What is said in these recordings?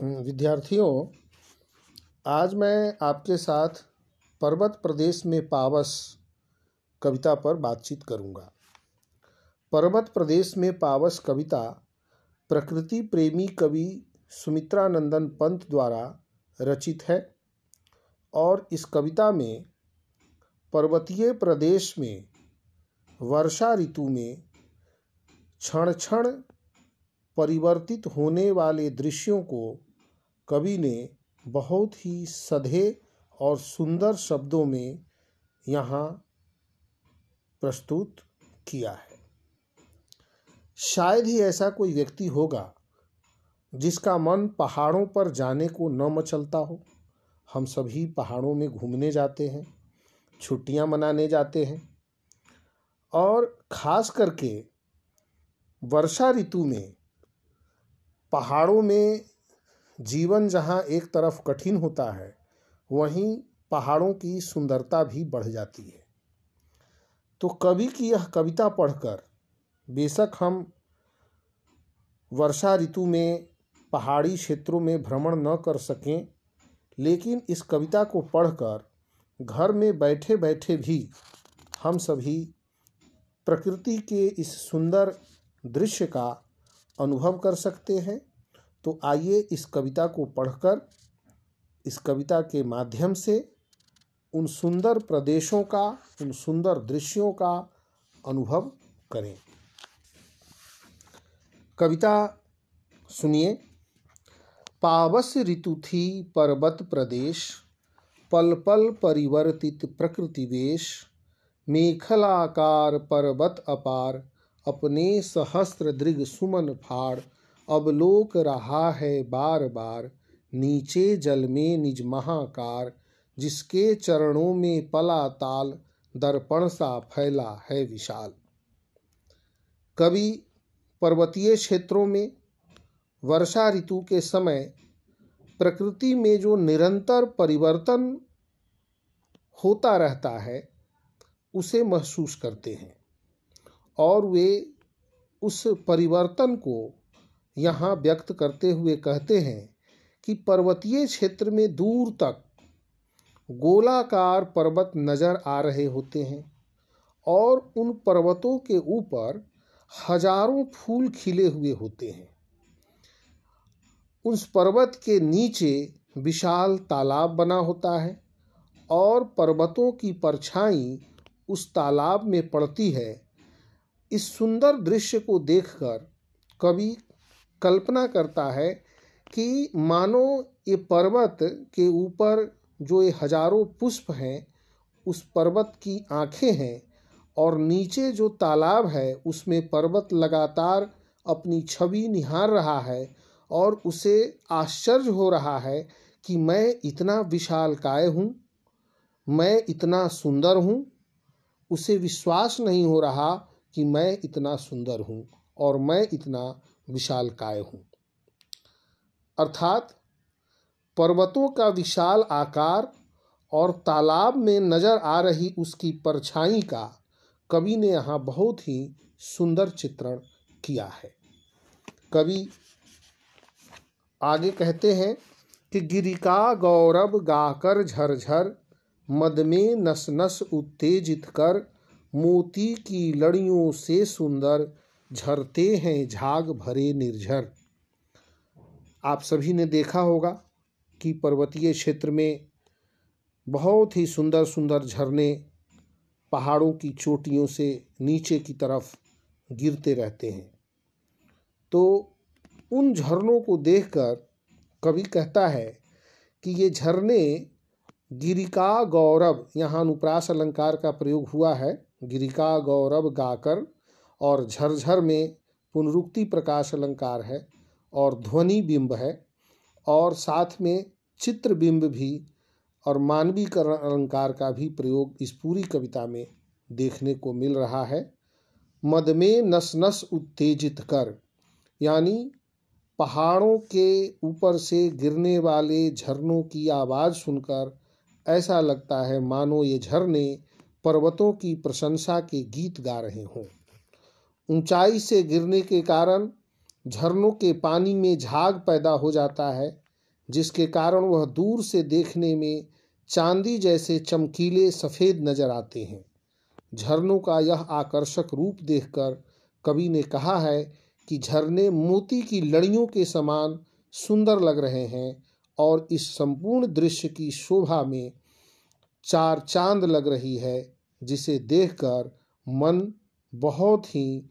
विद्यार्थियों, आज मैं आपके साथ पर्वत प्रदेश में पावस कविता पर बातचीत करूँगा। पर्वत प्रदेश में पावस कविता प्रकृति प्रेमी कवि सुमित्रानंदन पंत द्वारा रचित है और इस कविता में पर्वतीय प्रदेश में वर्षा ऋतु में क्षण क्षण परिवर्तित होने वाले दृश्यों को कवि ने बहुत ही सधे और सुंदर शब्दों में यहाँ प्रस्तुत किया है। शायद ही ऐसा कोई व्यक्ति होगा जिसका मन पहाड़ों पर जाने को न मचलता हो। हम सभी पहाड़ों में घूमने जाते हैं, छुट्टियाँ मनाने जाते हैं और ख़ास करके वर्षा ऋतु में पहाड़ों में जीवन जहाँ एक तरफ़ कठिन होता है, वहीं पहाड़ों की सुंदरता भी बढ़ जाती है। तो कवि की यह कविता पढ़कर, बेशक हम वर्षा ऋतु में पहाड़ी क्षेत्रों में भ्रमण न कर सकें, लेकिन इस कविता को पढ़कर घर में बैठे बैठे भी हम सभी प्रकृति के इस सुंदर दृश्य का अनुभव कर सकते हैं। तो आइए इस कविता को पढ़कर, इस कविता के माध्यम से उन सुंदर प्रदेशों का, उन सुंदर दृश्यों का अनुभव करें। कविता सुनिए। पावस ऋतु थी पर्वत प्रदेश, पल पल परिवर्तित प्रकृति वेश मेखलाकार पर्वत अपार, अपने सहस्त्र दृग सुमन फाड़ अब लोक रहा है बार बार, नीचे जल में निज महाकार, जिसके चरणों में पला ताल, दर्पण सा फैला है विशाल। कवि पर्वतीय क्षेत्रों में, वर्षा ऋतु के समय, प्रकृति में जो निरंतर परिवर्तन होता रहता है, उसे महसूस करते हैं, और वे उस परिवर्तन को यहाँ व्यक्त करते हुए कहते हैं कि पर्वतीय क्षेत्र में दूर तक गोलाकार पर्वत नज़र आ रहे होते हैं और उन पर्वतों के ऊपर हज़ारों फूल खिले हुए होते हैं। उस पर्वत के नीचे विशाल तालाब बना होता है और पर्वतों की परछाई उस तालाब में पड़ती है। इस सुंदर दृश्य को देखकर कवि कल्पना करता है कि मानो ये पर्वत के ऊपर जो ये हज़ारों पुष्प हैं, उस पर्वत की आँखें हैं और नीचे जो तालाब है, उसमें पर्वत लगातार अपनी छवि निहार रहा है और उसे आश्चर्य हो रहा है कि मैं इतना विशाल काय हूँ, मैं इतना सुंदर हूँ, उसे विश्वास नहीं हो रहा कि मैं इतना सुंदर हूँ और मैं इतना विशाल काय हूँ? अर्थात, पर्वतों का विशाल आकार और तालाब में नज़र आ रही उसकी परछाई का कवि ने यहाँ बहुत ही सुंदर चित्रण किया है। कवि आगे कहते हैं कि गिरिका गौरव गाकर झरझर, मद में नस नस उत्तेजित कर, मोती की लड़ियों से सुंदर झरते हैं झाग भरे निर्झर। आप सभी ने देखा होगा कि पर्वतीय क्षेत्र में बहुत ही सुंदर सुंदर झरने पहाड़ों की चोटियों से नीचे की तरफ़ गिरते रहते हैं। तो उन झरनों को देखकर कवि कहता है कि ये झरने गिरिका गौरव, यहाँ अनुप्रास अलंकार का प्रयोग हुआ है, गिरिका गौरव गाकर और झरझर में पुनरुक्ति प्रकाश अलंकार है और ध्वनि बिंब है और साथ में चित्र बिंब भी और मानवीकरण अलंकार का भी प्रयोग इस पूरी कविता में देखने को मिल रहा है। मद में नस नस उत्तेजित कर, यानी पहाड़ों के ऊपर से गिरने वाले झरनों की आवाज़ सुनकर ऐसा लगता है मानो ये झरने पर्वतों की प्रशंसा के गीत गा रहे हों। ऊंचाई से गिरने के कारण झरनों के पानी में झाग पैदा हो जाता है, जिसके कारण वह दूर से देखने में चांदी जैसे चमकीले सफ़ेद नज़र आते हैं। झरनों का यह आकर्षक रूप देखकर कवि ने कहा है कि झरने मोती की लड़ियों के समान सुंदर लग रहे हैं और इस संपूर्ण दृश्य की शोभा में चार चाँद लग रही है, जिसे देखकर मन बहुत ही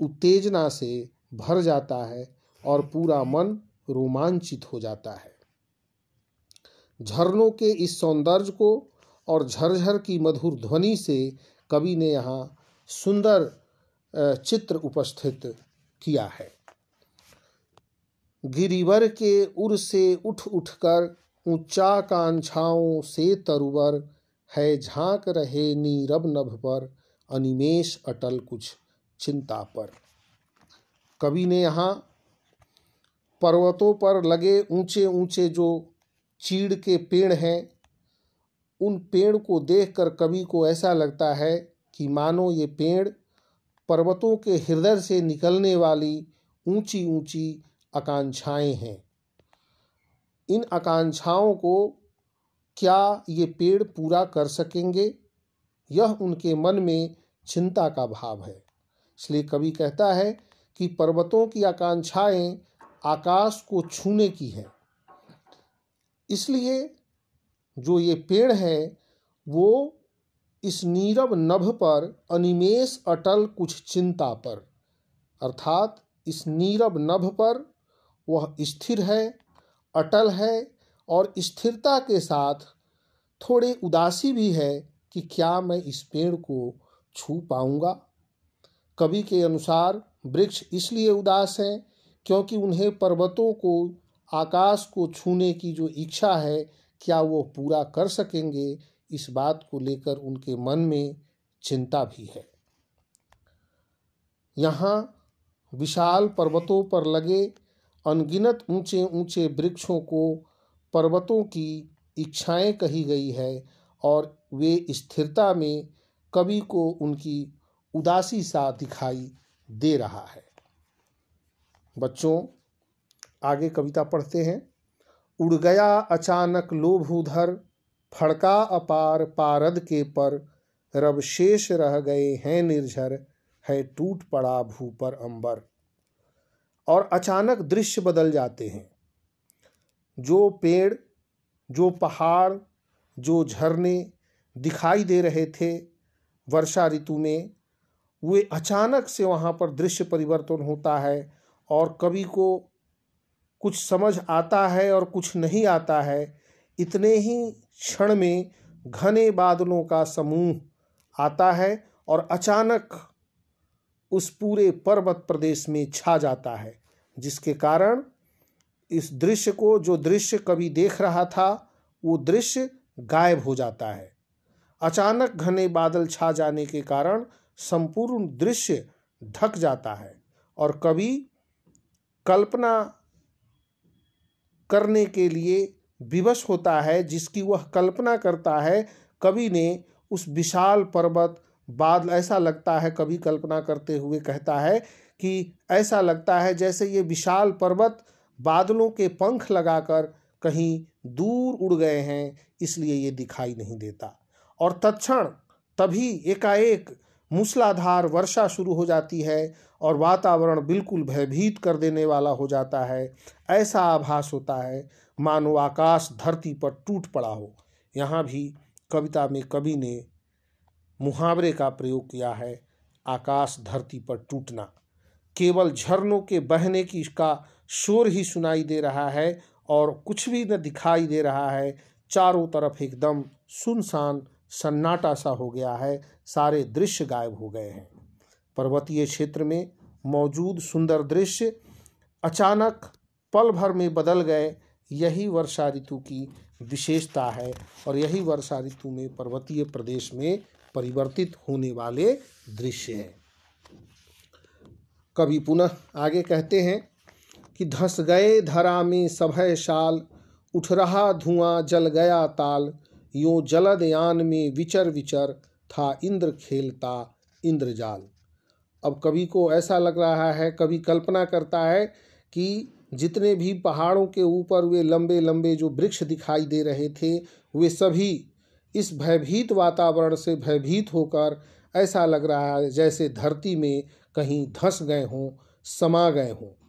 उत्तेजना से भर जाता है और पूरा मन रोमांचित हो जाता है। झरनों के इस सौंदर्य को और झरझर की मधुर ध्वनि से कवि ने यहाँ सुंदर चित्र उपस्थित किया है। गिरिवर के उर से उठ उठकर ऊँचा कांछाओं से तरुवर है झाँक रहे नीरब नभ पर अनिमेश अटल कुछ चिंता पर। कवि ने यहाँ पर्वतों पर लगे ऊँचे ऊँचे जो चीड़ के पेड़ हैं, उन पेड़ को देखकर कवि को ऐसा लगता है कि मानो ये पेड़ पर्वतों के हृदय से निकलने वाली ऊँची ऊँची आकांक्षाएँ हैं। इन आकांक्षाओं को क्या ये पेड़ पूरा कर सकेंगे? यह उनके मन में चिंता का भाव है। इसलिए कवि कहता है कि पर्वतों की आकांक्षाएँ आकाश को छूने की हैं। इसलिए जो ये पेड़ है, वो इस नीरव नभ पर अनिमेश अटल कुछ चिंता पर। अर्थात इस नीरव नभ पर वह स्थिर है, अटल है और स्थिरता के साथ थोड़े उदासी भी है कि क्या मैं इस पेड़ को छू पाऊँगा। कवि के अनुसार वृक्ष इसलिए उदास हैं क्योंकि उन्हें पर्वतों को, आकाश को छूने की जो इच्छा है, क्या वो पूरा कर सकेंगे? इस बात को लेकर उनके मन में चिंता भी है। यहाँ विशाल पर्वतों पर लगे अनगिनत ऊँचे ऊँचे वृक्षों को पर्वतों की इच्छाएँ कही गई है और वे स्थिरता में कवि को उनकी उदासी सा दिखाई दे रहा है। बच्चों, आगे कविता पढ़ते हैं। उड़ गया अचानक लोभ उधर, फड़का अपार पारद के पर। रब शेष रह गए हैं निर्झर, है टूट पड़ा भू पर अंबर। और अचानक दृश्य बदल जाते हैं। जो पेड़, जो पहाड़, जो झरने दिखाई दे रहे थे, वर्षा ऋतु में वे अचानक से वहाँ पर दृश्य परिवर्तन होता है और कवि को कुछ समझ आता है और कुछ नहीं आता है। इतने ही क्षण में घने बादलों का समूह आता है और अचानक उस पूरे पर्वत प्रदेश में छा जाता है, जिसके कारण इस दृश्य को जो दृश्य कवि देख रहा था, वो दृश्य गायब हो जाता है। अचानक घने बादल छा जाने के कारण संपूर्ण दृश्य ढक जाता है और कवि कल्पना करने के लिए विवश होता है, जिसकी वह कल्पना करता है, कवि ने उस विशाल पर्वत, बादल, ऐसा लगता है, कवि कल्पना करते हुए कहता है कि ऐसा लगता है जैसे ये विशाल पर्वत बादलों के पंख लगाकर कहीं दूर उड़ गए हैं, इसलिए ये दिखाई नहीं देता। और तत्क्षण तभी एकाएक मूसलाधार वर्षा शुरू हो जाती है और वातावरण बिल्कुल भयभीत कर देने वाला हो जाता है। ऐसा आभास होता है, मानो आकाश धरती पर टूट पड़ा हो। यहाँ भी कविता में कवि ने मुहावरे का प्रयोग किया है, आकाश धरती पर टूटना। केवल झरनों के बहने की इसका शोर ही सुनाई दे रहा है और कुछ भी न दिखाई दे रहा है, चारों तरफ़ एकदम सुनसान सन्नाटा सा हो गया है, सारे दृश्य गायब हो गए हैं। पर्वतीय क्षेत्र में मौजूद सुंदर दृश्य अचानक पल भर में बदल गए, यही वर्षा ऋतु की विशेषता है और यही वर्षा ऋतु में पर्वतीय प्रदेश में परिवर्तित होने वाले दृश्य हैं। कवि पुनः आगे कहते हैं कि धस गए धरा में सभय शाल, उठ रहा धुआँ जल गया ताल यो जलद यान में विचर विचर था इंद्र खेलता इंद्रजाल। अब कभी को ऐसा लग रहा है कभी कल्पना करता है कि जितने भी पहाड़ों के ऊपर वे लंबे लंबे जो वृक्ष दिखाई दे रहे थे, वे सभी इस भयभीत वातावरण से भयभीत होकर ऐसा लग रहा है जैसे धरती में कहीं धस गए हों, समा गए हों।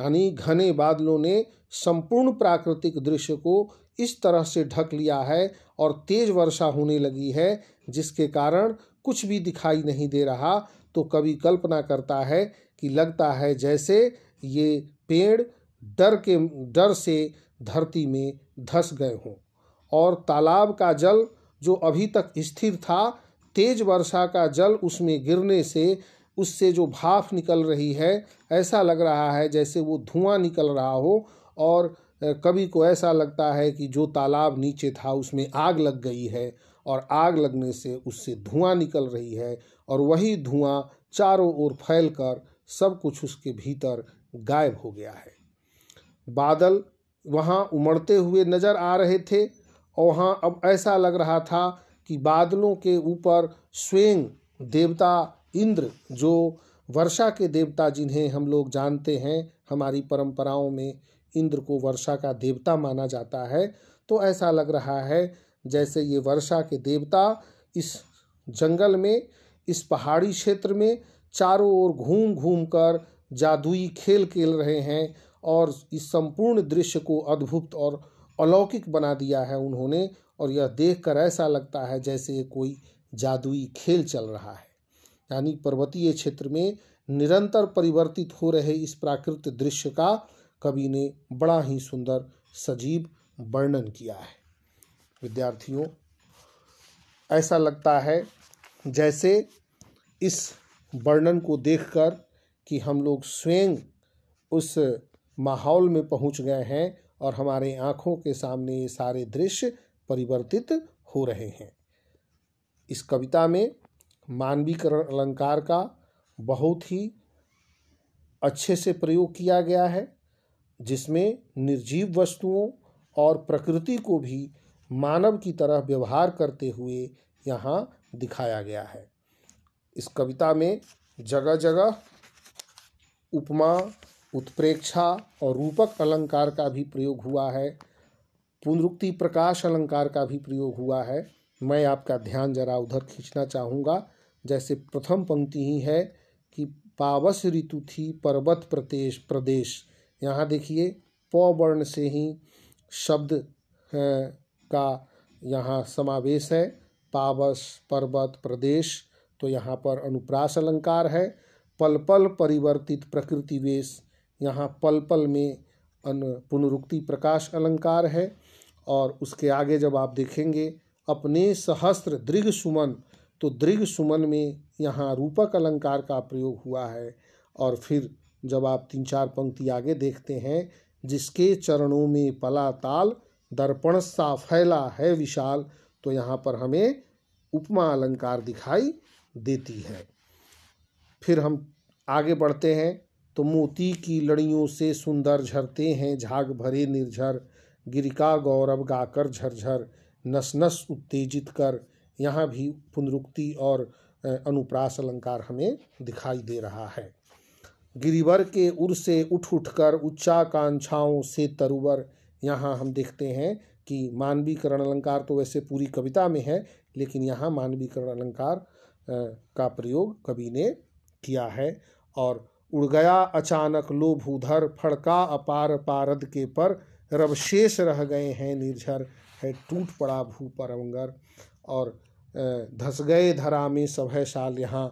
यानी घने बादलों ने संपूर्ण प्राकृतिक दृश्य को इस तरह से ढक लिया है और तेज वर्षा होने लगी है, जिसके कारण कुछ भी दिखाई नहीं दे रहा। तो कवि कल्पना करता है कि लगता है जैसे ये पेड़ डर के, डर से धरती में धस गए हों। और तालाब का जल जो अभी तक स्थिर था, तेज वर्षा का जल उसमें गिरने से उससे जो भाफ निकल रही है, ऐसा लग रहा है जैसे वो धुआँ निकल रहा हो और कभी को ऐसा लगता है कि जो तालाब नीचे था उसमें आग लग गई है और आग लगने से उससे धुआँ निकल रही है और वही धुआँ चारों ओर फैल कर सब कुछ उसके भीतर गायब हो गया है। बादल वहाँ उमड़ते हुए नज़र आ रहे थे और वहाँ अब ऐसा लग रहा था कि बादलों के ऊपर स्वयं देवता इंद्र, जो वर्षा के देवता जिन्हें हम लोग जानते हैं, हमारी परंपराओं में इंद्र को वर्षा का देवता माना जाता है। तो ऐसा लग रहा है जैसे ये वर्षा के देवता इस जंगल में, इस पहाड़ी क्षेत्र में चारों ओर घूम घूम कर जादुई खेल खेल रहे हैं और इस संपूर्ण दृश्य को अद्भुत और अलौकिक बना दिया है उन्होंने। और यह देखकर ऐसा लगता है जैसे कोई जादुई खेल चल रहा है। यानी पर्वतीय क्षेत्र में निरंतर परिवर्तित हो रहे इस प्राकृतिक दृश्य का कवि ने बड़ा ही सुंदर, सजीव वर्णन किया है। विद्यार्थियों, ऐसा लगता है जैसे इस वर्णन को देखकर कि हम लोग स्वयं उस माहौल में पहुँच गए हैं और हमारे आँखों के सामने ये सारे दृश्य परिवर्तित हो रहे हैं। इस कविता में मानवीकरण अलंकार का बहुत ही अच्छे से प्रयोग किया गया है, जिसमें निर्जीव वस्तुओं और प्रकृति को भी मानव की तरह व्यवहार करते हुए यहाँ दिखाया गया है। इस कविता में जगह जगह उपमा, उत्प्रेक्षा और रूपक अलंकार का भी प्रयोग हुआ है, पुनरुक्ति प्रकाश अलंकार का भी प्रयोग हुआ है। मैं आपका ध्यान जरा उधर खींचना चाहूँगा। जैसे प्रथम पंक्ति ही है कि पावस ऋतु थी पर्वत प्रदेश प्रदेश। यहाँ देखिए, प वर्ण से ही शब्द का यहाँ समावेश है। पावस, पर्वत, प्रदेश तो यहाँ पर अनुप्रास अलंकार है। पल पल परिवर्तित प्रकृति वेश, यहाँ पल पल में अन पुनरुक्ति प्रकाश अलंकार है। और उसके आगे जब आप देखेंगे, अपने सहस्त्र दृघ सुमन तो दृघ सुमन में यहाँ रूपक अलंकार का प्रयोग हुआ है और फिर जब आप तीन चार पंक्ति आगे देखते हैं, जिसके चरणों में पला ताल, दर्पण सा फैला है विशाल तो यहाँ पर हमें उपमा अलंकार दिखाई देती है। फिर हम आगे बढ़ते हैं तो मोती की लड़ियों से सुंदर झरते हैं, झाग भरे निर्झर, गिरिका गौरव गाकर झरझर, नस नस उत्तेजित कर यहाँ भी पुनरुक्ति और अनुप्रास अलंकार हमें दिखाई दे रहा है। गिरिवर के उर से उठ उठकर उच्चाकांक्षाओं से तरुवर, यहाँ हम देखते हैं कि मानवीकरण अलंकार तो वैसे पूरी कविता में है, लेकिन यहाँ मानवीकरण अलंकार का प्रयोग कवि ने किया है। और उड़ गया अचानक लोभ उधर, फड़का अपार पारद के पर, रवशेष रह गए हैं निर्झर, है टूट पड़ा भू परवंगर और धस गए धरा में साल यहाँ।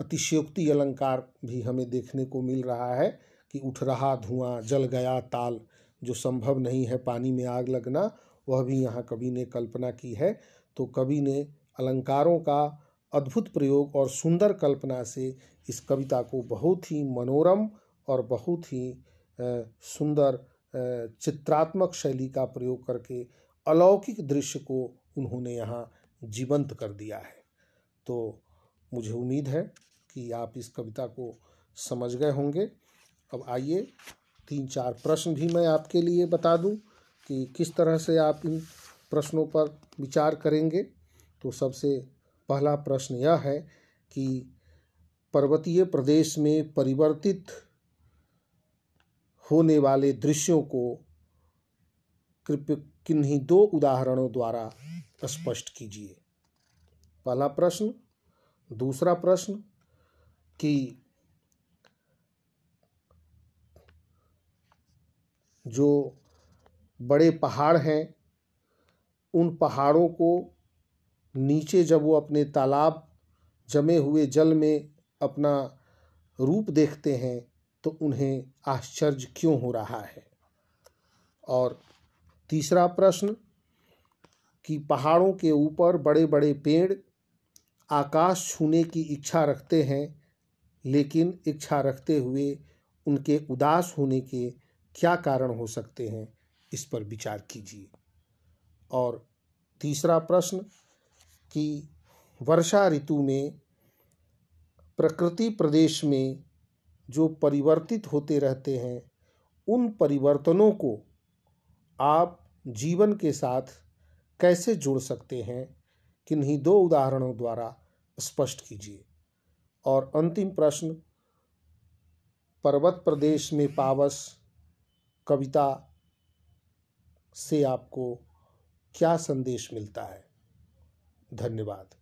अतिशयोक्ति अलंकार भी हमें देखने को मिल रहा है कि उठ रहा धुआँ, जल गया ताल। जो संभव नहीं है पानी में आग लगना, वह भी यहाँ कवि ने कल्पना की है। तो कवि ने अलंकारों का अद्भुत प्रयोग और सुंदर कल्पना से इस कविता को बहुत ही मनोरम और बहुत ही सुंदर चित्रात्मक शैली का प्रयोग करके अलौकिक दृश्य को उन्होंने यहाँ जीवंत कर दिया है। तो मुझे उम्मीद है कि आप इस कविता को समझ गए होंगे। अब आइए तीन चार प्रश्न भी मैं आपके लिए बता दूँ कि किस तरह से आप इन प्रश्नों पर विचार करेंगे। तो सबसे पहला प्रश्न यह है कि पर्वतीय प्रदेश में परिवर्तित होने वाले दृश्यों को कृपया किन्हीं दो उदाहरणों द्वारा स्पष्ट कीजिए। पहला प्रश्न, दूसरा प्रश्न कि जो बड़े पहाड़ हैं, उन पहाड़ों को नीचे जब वो अपने तालाब, जमे हुए जल में अपना रूप देखते हैं तो उन्हें आश्चर्य क्यों हो रहा है? और तीसरा प्रश्न, कि पहाड़ों के ऊपर बड़े बड़े पेड़ आकाश छूने की इच्छा रखते हैं, लेकिन इच्छा रखते हुए उनके उदास होने के क्या कारण हो सकते हैं, इस पर विचार कीजिए। और तीसरा प्रश्न, कि वर्षा ऋतु में प्रकृति प्रदेश में जो परिवर्तित होते रहते हैं, उन परिवर्तनों को आप जीवन के साथ कैसे जोड़ सकते हैं, किन्हीं दो उदाहरणों द्वारा स्पष्ट कीजिए। और अंतिम प्रश्न, पर्वत प्रदेश में पावस कविता से आपको क्या संदेश मिलता है? धन्यवाद।